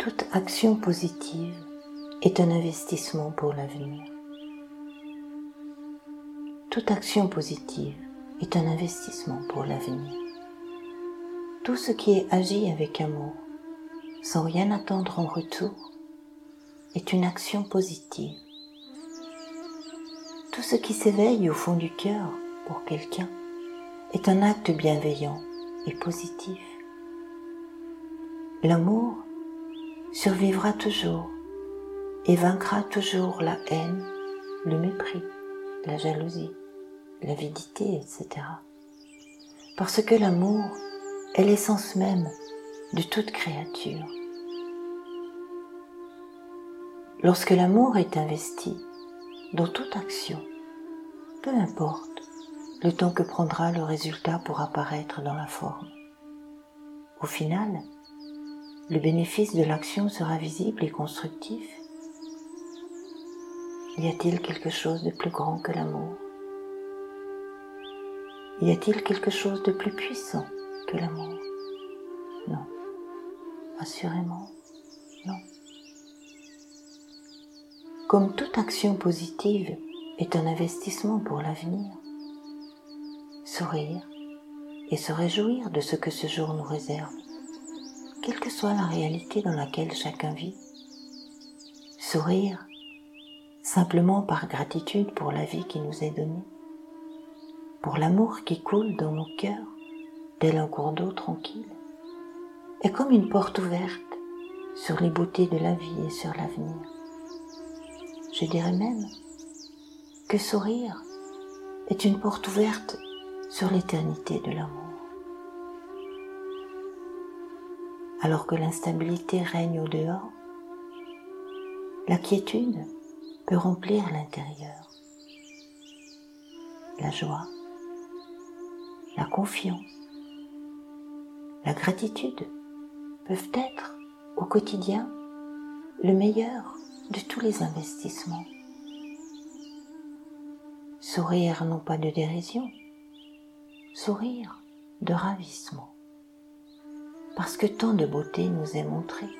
Toute action positive est un investissement pour l'avenir. Toute action positive est un investissement pour l'avenir. Tout ce qui est agi avec amour, sans rien attendre en retour, est une action positive. Tout ce qui s'éveille au fond du cœur pour quelqu'un est un acte bienveillant et positif. L'amour survivra toujours et vaincra toujours la haine, le mépris, la jalousie, l'avidité, etc. Parce que l'amour est l'essence même de toute créature. Lorsque l'amour est investi dans toute action, peu importe le temps que prendra le résultat pour apparaître dans la forme. Au final, le bénéfice de l'action sera visible et constructif. Y a-t-il quelque chose de plus grand que l'amour? Y a-t-il quelque chose de plus puissant que l'amour? Non. Assurément, non. Comme toute action positive est un investissement pour l'avenir, sourire et se réjouir de ce que ce jour nous réserve, quelle que soit la réalité dans laquelle chacun vit. Sourire simplement par gratitude pour la vie qui nous est donnée, pour l'amour qui coule dans nos cœurs, tel un cours d'eau tranquille, est comme une porte ouverte sur les beautés de la vie et sur l'avenir. Je dirais même que sourire est une porte ouverte sur l'éternité de l'amour. Alors que l'instabilité règne au dehors, la quiétude peut remplir l'intérieur. La joie, la confiance, la gratitude peuvent être au quotidien le meilleur de tous les investissements. Sourire non pas de dérision, sourire de ravissement. Parce que tant de beauté nous est montrée,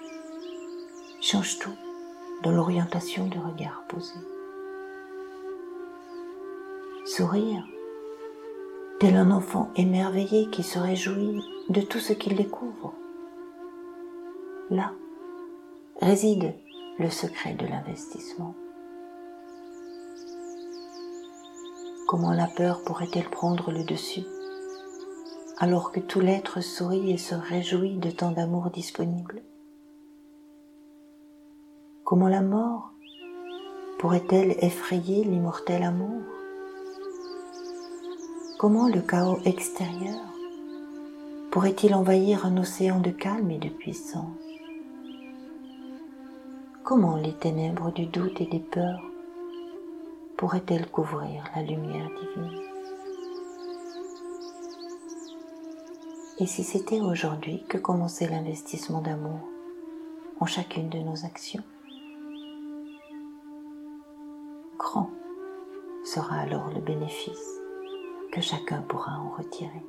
change tout dans l'orientation du regard posé. Sourire, tel un enfant émerveillé qui se réjouit de tout ce qu'il découvre. Là réside le secret de l'investissement. Comment la peur pourrait-elle prendre le dessus? Alors que tout l'être sourit et se réjouit de tant d'amour disponible Comment la mort pourrait-elle effrayer l'immortel amour? Comment le chaos extérieur pourrait-il envahir un océan de calme et de puissance? Comment les ténèbres du doute et des peurs pourraient-elles couvrir la lumière divine? Et si c'était aujourd'hui que commençait l'investissement d'amour en chacune de nos actions? Grand sera alors le bénéfice que chacun pourra en retirer.